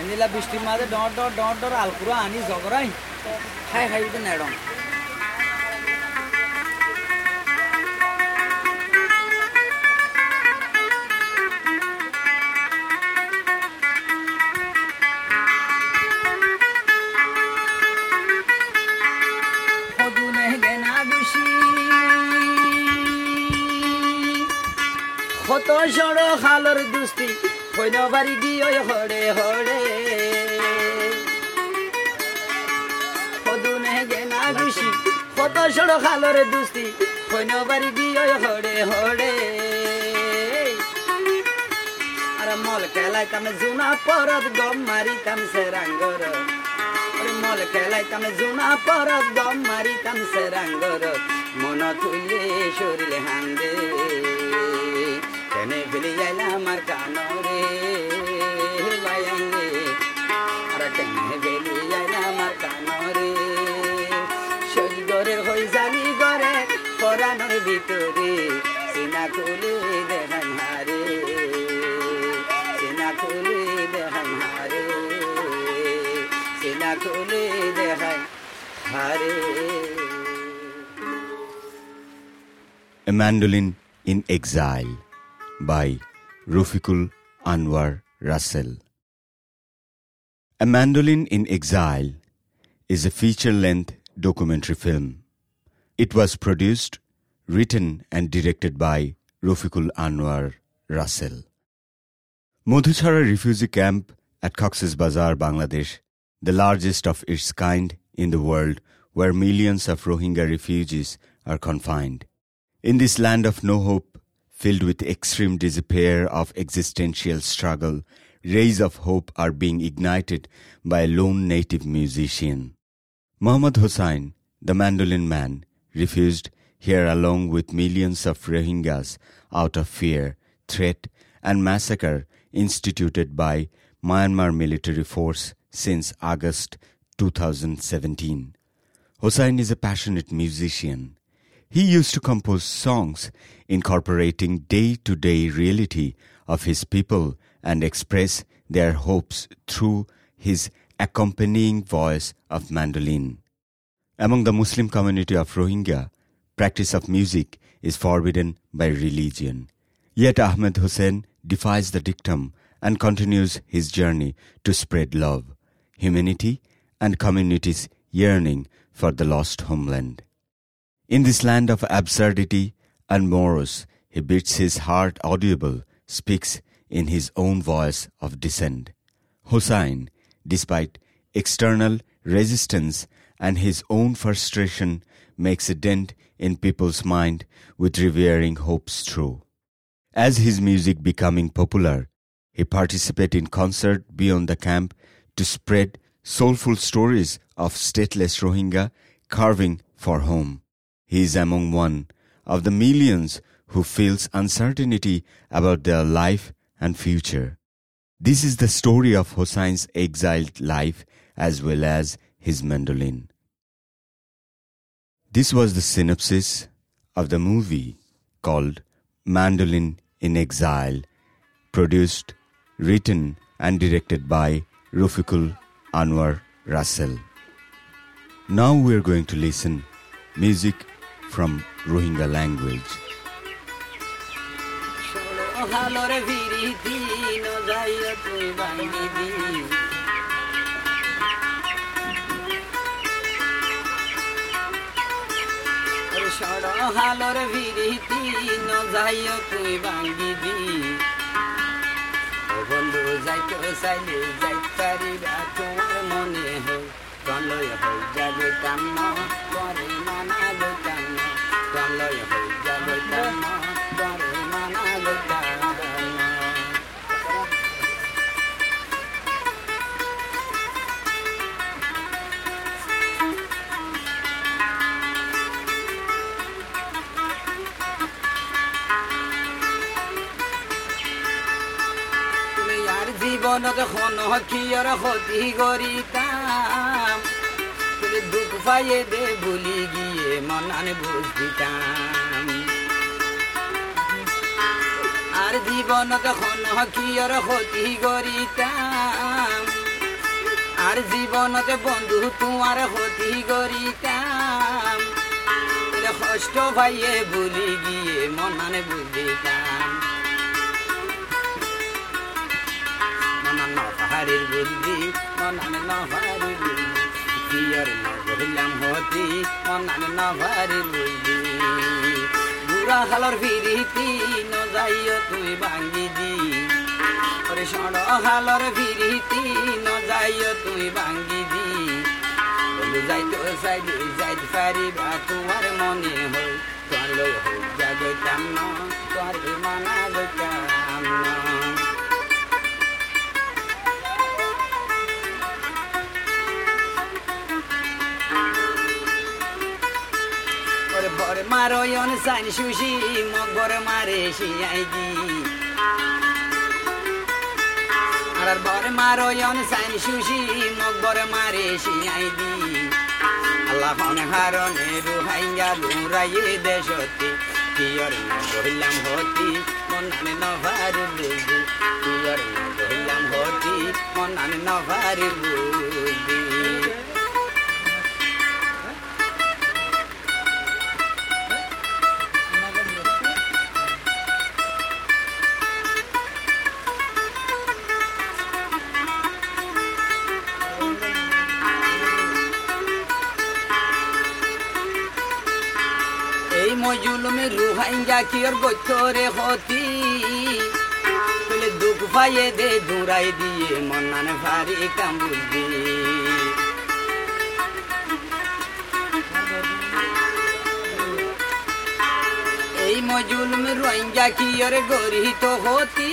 এনিলা বৃষ্টির মাঝে ডর ডর ডর ডর আলকুরা আনি জগরাই খাই খাই নেড়ম খালর দুস্তি কইন বাড়ি গিয়ে হড়ে হড়ে। সদুনে গেনা গুছি কত সড় খালর দুস্তি কইন বাড়ি গিয়ে হড়ে হড়ে। আর মল খেলাইতাম জুনা পরত, গম মারিতাম সে রাঙ্গর। আরে মল খেলাইতাম জুনা পরত, গম মারিতাম সে রাঙ্গর। মন তুলে শরীরে হান্দে যাইলাম আমার কানরে বায়াঙ্গে আর ফেলে যাইলাম আমার কানরে। সই গরে হই জানি গরে পরানোর ভিতরে সিনা খুলে দেখান হারে সিনা খুলে দেখান হারে সিনা খুলে দেখান হারে। A Mandolin in Exile. By Rufikul Anwar Russell. A Mandolin in Exile is a feature length documentary film. It was produced, written, and directed by Rufikul Anwar Russell. Madhuchara refugee camp at Cox's Bazar, Bangladesh, the largest of its kind in the world where millions of Rohingya refugees are confined. In this land of no hope, filled with extreme despair of existential struggle, rays of hope are being ignited by a lone native musician. Muhammad Hussain, the mandolin man, refused here along with millions of Rohingyas out of fear, threat, and massacre instituted by Myanmar military force since August 2017. Hussain is a passionate musician. He used to compose songs incorporating day to day reality of his people and express their hopes through his accompanying voice of mandolin. Among the Muslim community of Rohingya, practice of music is forbidden by religion. Yet Ahmed Hussein defies the dictum and continues his journey to spread love, humanity, and communities yearning for the lost homeland. In this land of absurdity and morose, he beats his heart audible, speaks in his own voice of dissent. Hussein, despite external resistance and his own frustration, makes a dent in people's mind with revering hopes through. As his music becoming popular, he participated in concert beyond the camp to spread soulful stories of stateless Rohingya carving for home. He is among one of the millions who feels uncertainty about their life and future. This is the story of Hossein's exiled life as well as his mandolin. This was the synopsis of the movie called Mandolin in Exile, produced, written, and directed by Rufikul Anwar Russell. Now we are going to listen music from Rohingya language. হালরে ভিরিতি নজাইয়া তুই বাঙ্গিবি ও বন্ধু যাইতে চাইলে যাইতে পারিবা তোমার মনে হয় কলয় হই যাবে কান্ন করে জীবনত খন কিয়র ক্ষতি করিতাম তুমি দুঃখ পাইয়ে দে ভুলি মনানে বুঝ দিতাম আর জীবনত খন কিয়র ক্ষতি করিতাম, আর জীবনতে বন্ধু তোমার ক্ষতি করিতাম কষ্ট ভাইয়ে ভুলি গিয়ে মনানে বুঝিতাম। মনান নহারির বুদ্ধি, মনানে নহারির বুদ্ধি কিয়র নগরিলাম হতি মনানে নহারির বুদ্ধি বুড়া হালর ফিরিতি ন যাইও তুই ভাঙ্গি দি ওরে সড় হালর ফিরিতি ন যাইও তুই ভাঙ্গি দি যাইতো যাইতে যাইতে পারিবা, তোমার মনে হই, তোমার লই হোক জাগতাম না, তোমার মানা গতাম না। মারো ইয়ন সাইন সুশি মগর মারে শিয়াই আর বরে মারো ইয়ন সাইন সুশি মগর মারে শিয়াই দি আল্লাহ হনে হারনে রুহাইঙ্গা লুরাইয়ে দেশতে কিয়র গহিলাম হতি মনানে নভারি বুদ্ধি কিয়র গহিলাম হতি মনানে কিয়র গতরে হতি? তুলে দুঃখ পাইয়ে দে, দূরাই দিয়ে মনান ভারি কামুদি এই মজুলমে রোহিঙ্গা কিয়র গরিত হতি?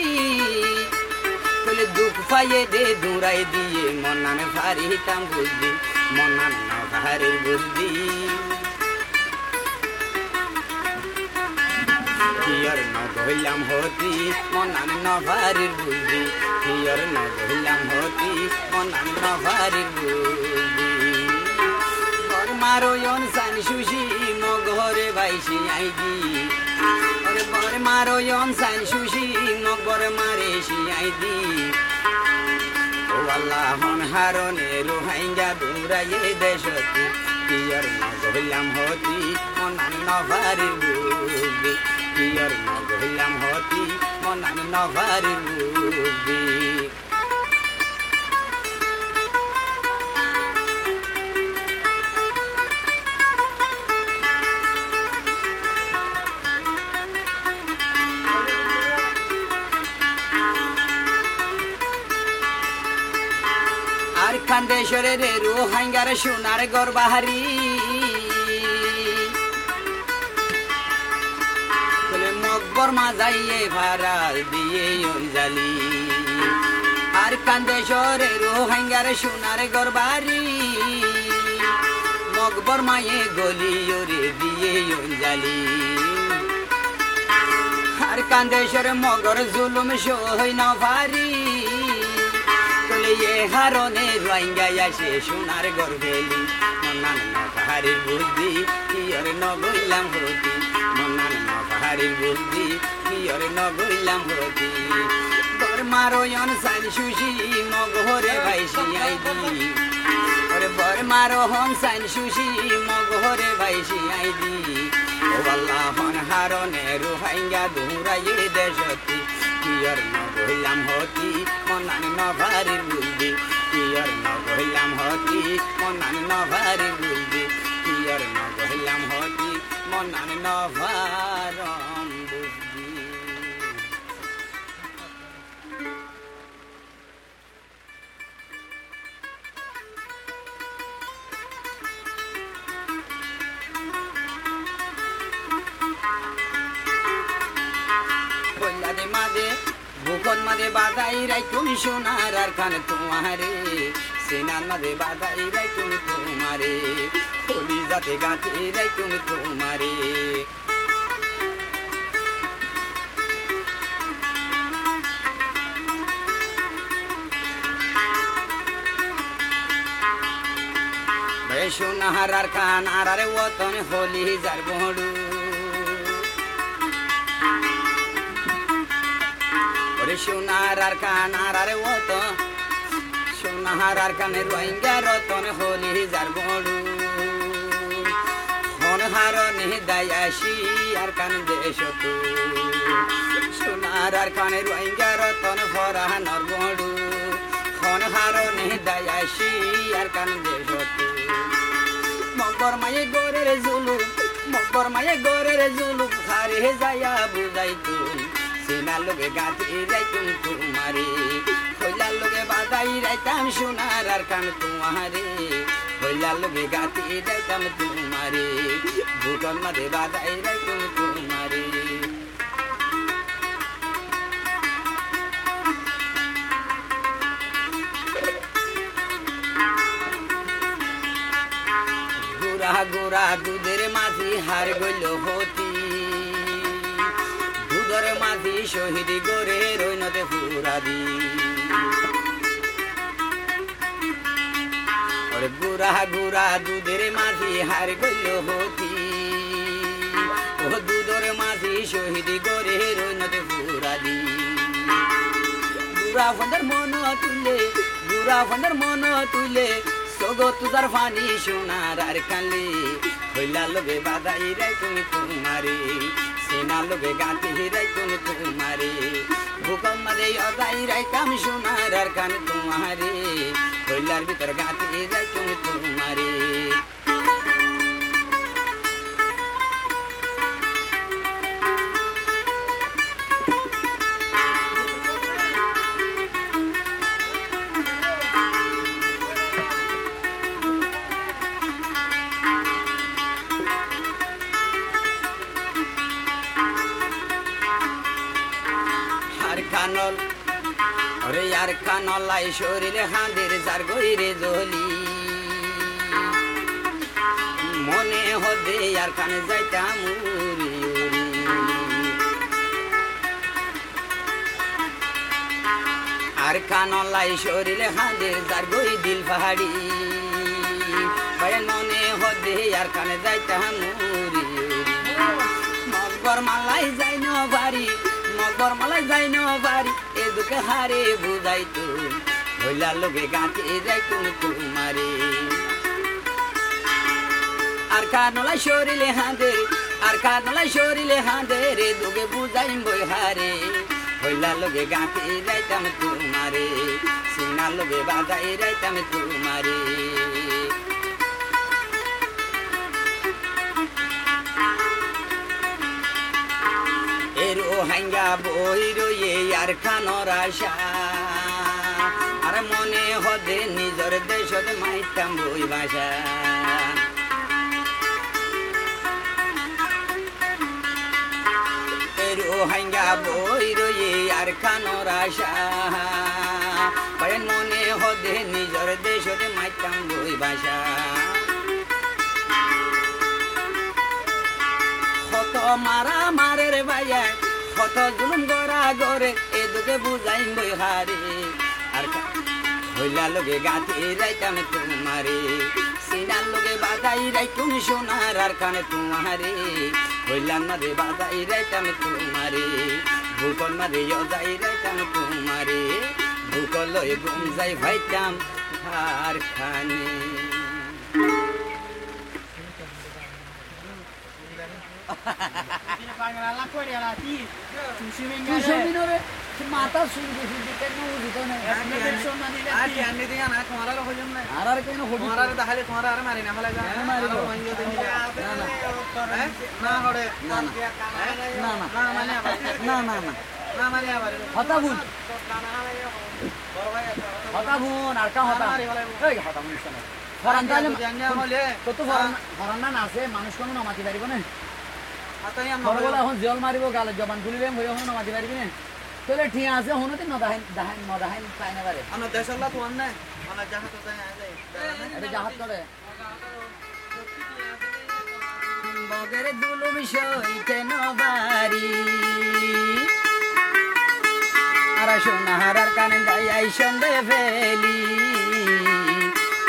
তুলে দুঃখ পাইয়ে দে, দূরাই দিয়ে মনান ভারি কামুদি মনান ভারি বুদ্ধি। গহিলাম হতি মনান নভারির বুদ্ধি। কিয়র ন গহিলাম হতি মনান নভারির বুদ্ধি। ঘর মারো ইয়ন সান সুশি মগরে ভাইসি আইদি ওরে বর মারো ইয়ন সান সুশি মগর মারে শিয়াইদি ও আল্লাহ হন হারনে রোহাইঙ্গা দূরাইয়ে দেশতি। কিয়র ন গহিলাম হতি মনান নভারির বুদ্ধি। কিয়র ন গহিলাম হতি মনান নভারির বুদ্ধি আর খান্দেশ্বরে রে রোহাঙ্গার সোনার গর মা যাইয়ে ভাড়া দিয়ে জালি। আর কান্দেশ্বরে রোহাঙ্গার সোনার গর বাহারি মকবর মায়ে গলি ওরে দিয়ে জালি। আর কান্দেশ্বরে মগর জুলুম সই না ভারি এ হারনে রোহিঙ্গাই আসে সোনার গর্ভেলি মনান পাহাড়ির বুদ্ধি কিয়র ন গইলাম হতি মনান পাহাড়ির বুদ্ধি কিয়র ন গইলাম হতি। বর মারয়ন সাইন সুশি মগহরে ভাইসি আইদি ওরে বর মারো হন সাইন সুশি মগহরে ভাইসি আইদি ও আল্লাহ হন হারনে রোহিঙ্গা দৌড়াইয়ে দেশতি। কিয়র ন গইলাম হতি, মনান ন ভারির বুদ্ধি কিয়র ন গইলাম হতি, মনান ন ভারির বুদ্ধি কিয়র ন গইলাম হতি, মনান ন ভারম বুদ্ধি মাদে বাদাই রাই, তুমি সোনার আর খান তোমারে। সেনার মাদে বাদাই রাই, তুমি তোমারে। হলি যাতে গাঁতে রাই, তুমি তোমারে। সোনাহার আর খান আর আরে ওতন হলি যার বড়ু। সোনার আর কানার আরে ও তো সোনার আর কানে রোহিঙ্গা রতন হলি যার বড়ু। হন হারনে দায়াসি আর কান দেশ সোনার আর কানে রোহিঙ্গা রতন ফরাহানর বড়ু। হন হারনে দায়াসি আর কান দেশ তু মকর মায়ে গোরের জুলু মকর মায়ে গোরের জুলু হারে যায়া বুঝাই তুই। সেনা লোকে গাঁথি রাইতুম তোমারে হইলার লোকে বাদাই রাইতাম সোনার আর কান তোমারে। হইলার লোকে গাঁথি রাইতাম তোমারে। বুকন মাদে বাদাই রাইতুম তোমারে গোরা গোরা দুধের মাঝি হার গইল হতি। দুধের মাঝি শহীদ গরে রইনতে পুরা দি ওরে গুড়া গুড়া দুধের মাঝি হার গইল হতি। ও দুধের মাঝি শহীদ গরে রইনতে পুরা দি গুড়া ফন্ডার মন তুলে, গুড়া ফন্ডার মন তুলে, সগো তুজার ফানি সোনার আর কালে। হইলা লোকে বাদাই রাই তুমি তোমারে সেনা লোকে গাঁতি রাই তুমি তোমারে ভূকম মারে অদাই রাই কাম সোনার আর কান কানলাই শরীরে হাঁদের যার জলি। মনে হদে আর কানে যাইতাম আর কানলাই শরীরে হাঁদের যার গই দিল পাহাড়ি। মনে হদে আর কানে যাইতাম মগর মালাই যাই ন বাড়ি মগর মালাই যাই ন বাড়ি হারে বুঝাই তো হইলা লোকে গাঁতে যাই তুমি তোমারে আর কানলাই শরীরে হাঁদে, আর কানলাই শরীরে হাঁদে রে দুকে বুঝাই বই হারে। হইলা লোকে গাঁতে যাইতাম তোমারে সিনা লোকে বাজাই যাইতাম তোমারে এরো হাঙ্গা বই রয়ে আর খানর আশা। মনে হদে নিজর দেশত মাইতাম বই ভাষা হাঙ্গা বই রয়ে আর খানর আশা। মনে হদে নিজর দেশত মাইতাম বই ভাষা কত মারা মারের ভাইয়া কত জুলুম গড়া গড়ে এদিকে বুঝাই বই হারে। হইলা লোকে গাঁতে রাইতাম তোমারে। সিনার লোকে বাজাই রাইতুম সোনার আর কানে তোমারে। হইলা মারে বাজাই রাইতাম তোমারে। ভূকল মারে যাই রাইতাম তোমারে। ভূকল লয়ে গুম যাই ভাইতাম আর খানে। মাথা শুনতে শুনতে কেন বুঝিত না? আর আর কেন হবি না। না না। না না। হতা ভুল। হতা ভুন আর কা হতা? এই হতা ভুন শোনা। ফরান তাহলে কত ফরান ফরান না আছে। মানুষ কোনো নমাতি পারিব না। এখন জল মারিব গালে জবান মই এখন নমাতি পারিবি না। তাহলে ঠিক আছে হনুতে নদাহেন দাহেন নদাহেন পাই না পারে এটা জাহাজ করে বগের দুলুম সইতে নবারি। আর সোনাহার কানে ফেলি।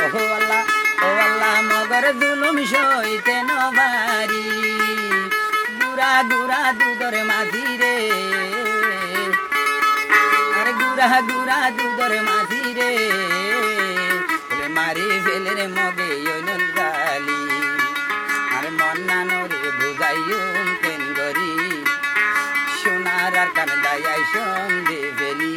ও আল্লাহ ও আল্লাহ মগর দুলুম সইতে নবারি। গুড়া গুড়া দুধর মাঝি রে গুড়া গুড়া মাঝি রে মারি রে মগে গালি। আর মন নানরে বুঝাইও কেন গরি? সোনার আর কান দায়াই সঙ্গে ফেলি।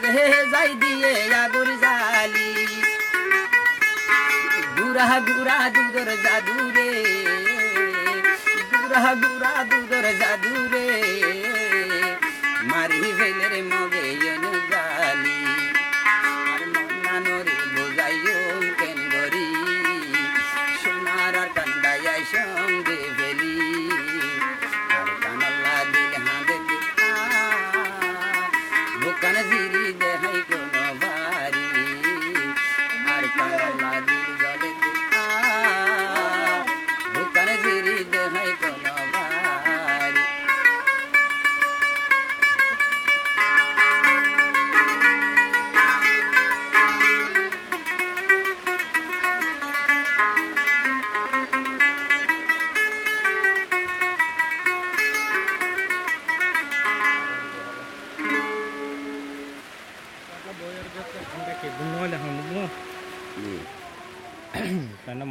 আল্লাহ মগে যাই দিয়ে আগরি জালি। গুরা গুরা দুধর জাদু রে। গুরা গুরা দুধর জাদু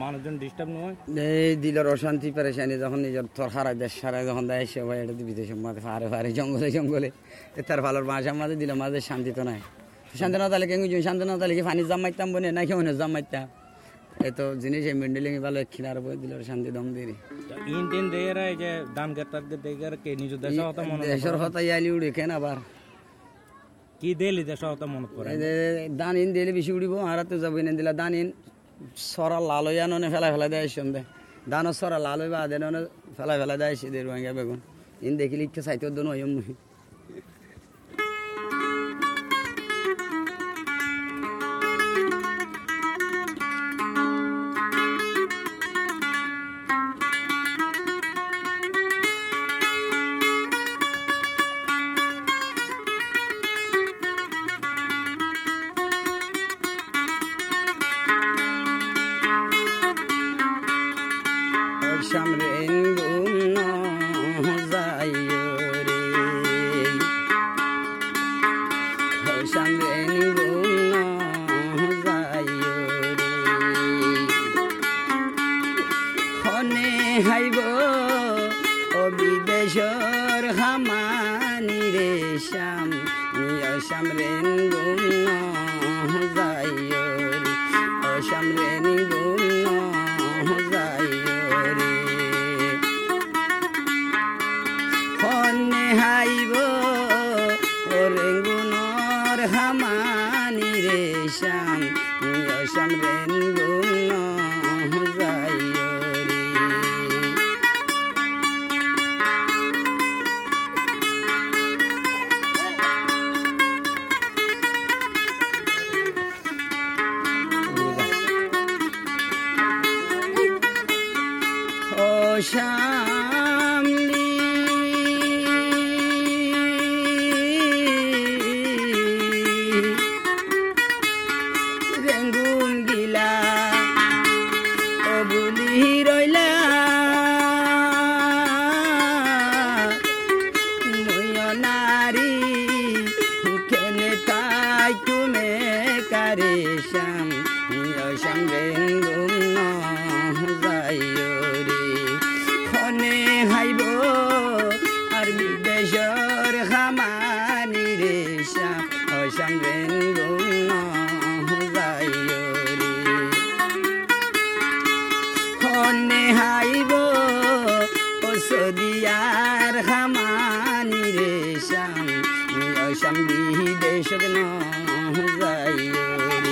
মানুষজন ডিস্টার্ব নয়। এই দিলের অশান্তি পেরেশানি যখন নিজের তোর হারাই সারাই যখন দেয় এটা মাঝে পারে পারে জঙ্গলে জঙ্গলে। তার ভালোর মাঝে মাঝে দিলে মাঝে শান্তি তো নাই। শান্তি না তাহলে কেন শান্তি না তাহলে কি পানি জাম মারতাম বনে? না কেমন জাম মারতাম এ তো জিনিস এই মেন্ডেলিং ভালো খিনার বই দিলের শান্তি দম দিরি ইন টিন দিয়ে যে দান গেতার দিয়ে কে নিজ দেশ হতা মনে দেশের উড়ে কেন আবার? কি দিলি দেশ হতা মনে পড়ে দান ইন দিলে বেশি উড়িব আর তো যাবই ইন দিলা দান ইন সরা লাল হইয়া ননে ফেলা ফেলাই দেয় সন্ধে দানো সরা লাল হইবা, আদে ফেলা ফেলাই দেয় সিদের রোহিঙ্গা বেগুন। ইন দেখিলে ইচ্ছা চাইতে দোনো হইম নহি দিয়ার হামানি রে শ্যাম শ্যাম বিদেশ যাই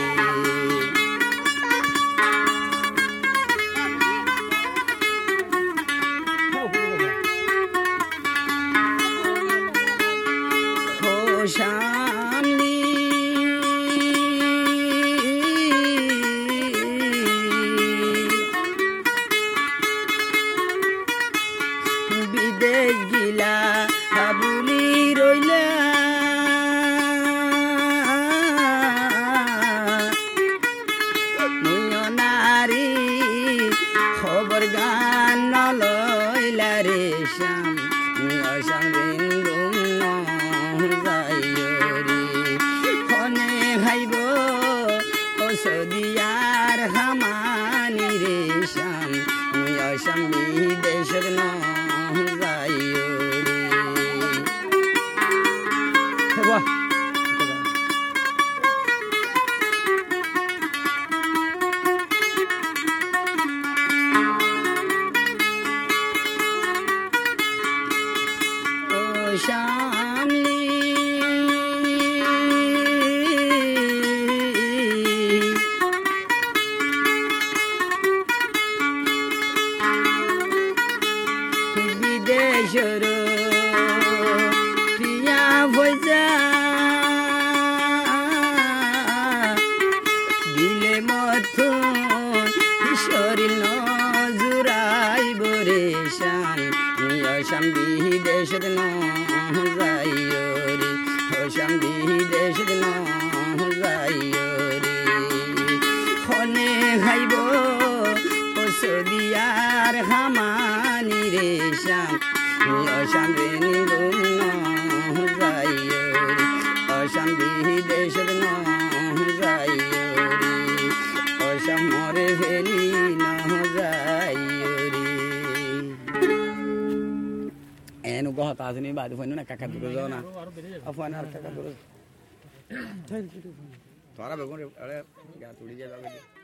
শমী দেশ যাইও হামানি রে শ্যাম অশ্যাম রে নিগুণ যাই অশ্যাম বিদেশ যাই অশ্যাম মরে বাদ ফোন না, কাকা দূরে তোরা বেগুন গা তুড়ি যাবে।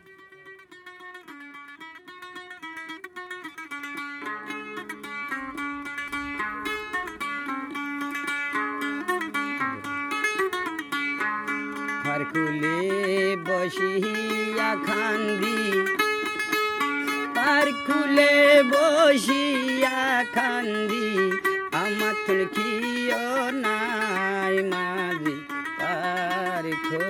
কুলে বসিয়া খান্দি। তার কুলে বসিয়া খান্দি। আমার কি নাই মাঝি পার খো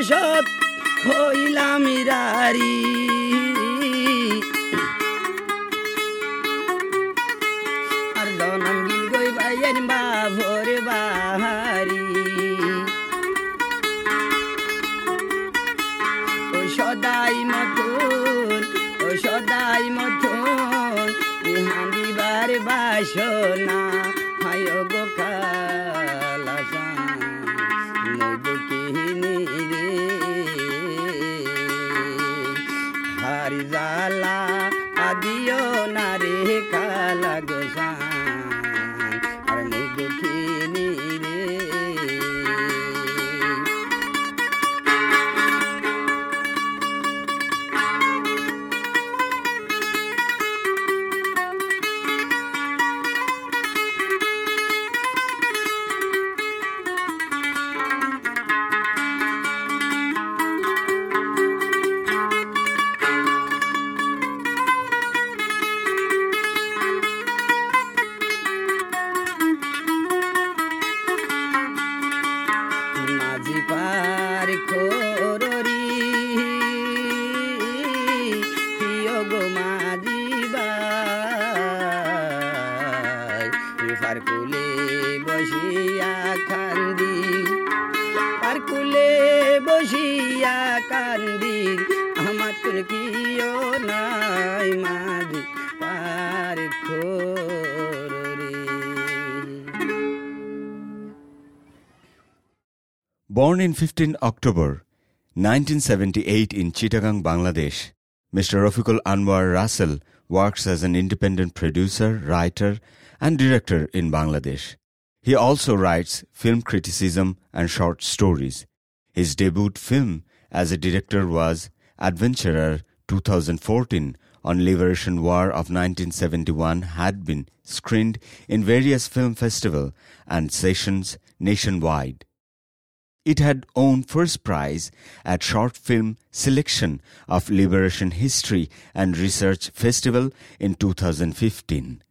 বসত হইলাম রারি Born in 15 October 1978 in Chittagong, Bangladesh, Mr. Rafiqul Anwar Russell works as an independent producer, writer, and director in Bangladesh. He also writes film criticism and short stories. His debut film as a director was Adventurer 2014 on Liberation War of 1971 had been screened in various film festivals and sessions nationwide. It had won first prize at Short Film Selection of Liberation History and Research Festival in 2015.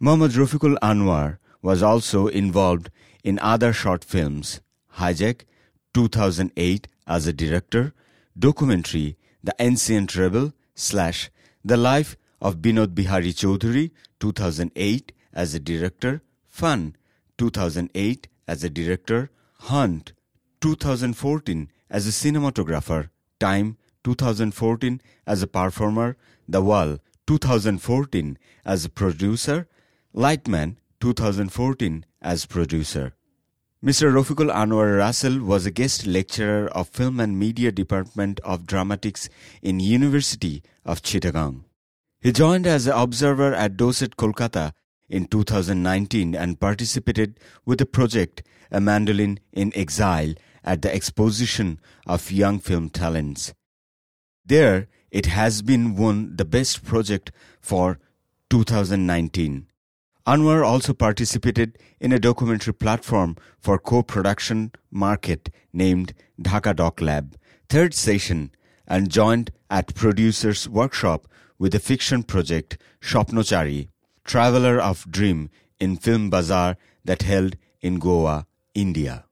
Muhammad Rafiqul Anwar was also involved in other short films, Hijack 2008 as a director, documentary The Ancient Rebel slash The Life of Binod Bihari Chaudhary 2008 as a director, Fun 2008 as a director, Hunt 2014 as a cinematographer, Time 2014 as a performer, The Wall 2014 as a producer, Lightman 2014 as producer. Mr. Rofikul Anwar Russell was a guest lecturer of Film and Media Department of Dramatics in University of Chittagong. He joined as an observer at Dorset, Kolkata in 2019 and participated with the project A Mandolin in Exile at the Exposition of Young Film Talents. There, it has been won the best project for 2019. Anwar also participated in a documentary platform for co-production market named Dhaka Doc Lab, third session, and joined at producers workshop with the fiction project Shopnochari, Traveler of Dream in Film Bazaar that held in Goa, India.